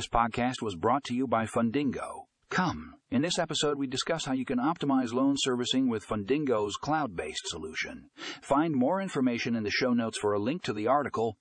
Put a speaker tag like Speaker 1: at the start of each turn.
Speaker 1: This podcast was brought to you by Fundingo. Come, in this episode, we discuss how you can optimize loan servicing with Fundingo's cloud based solution. Find more information in the show notes for a link to the article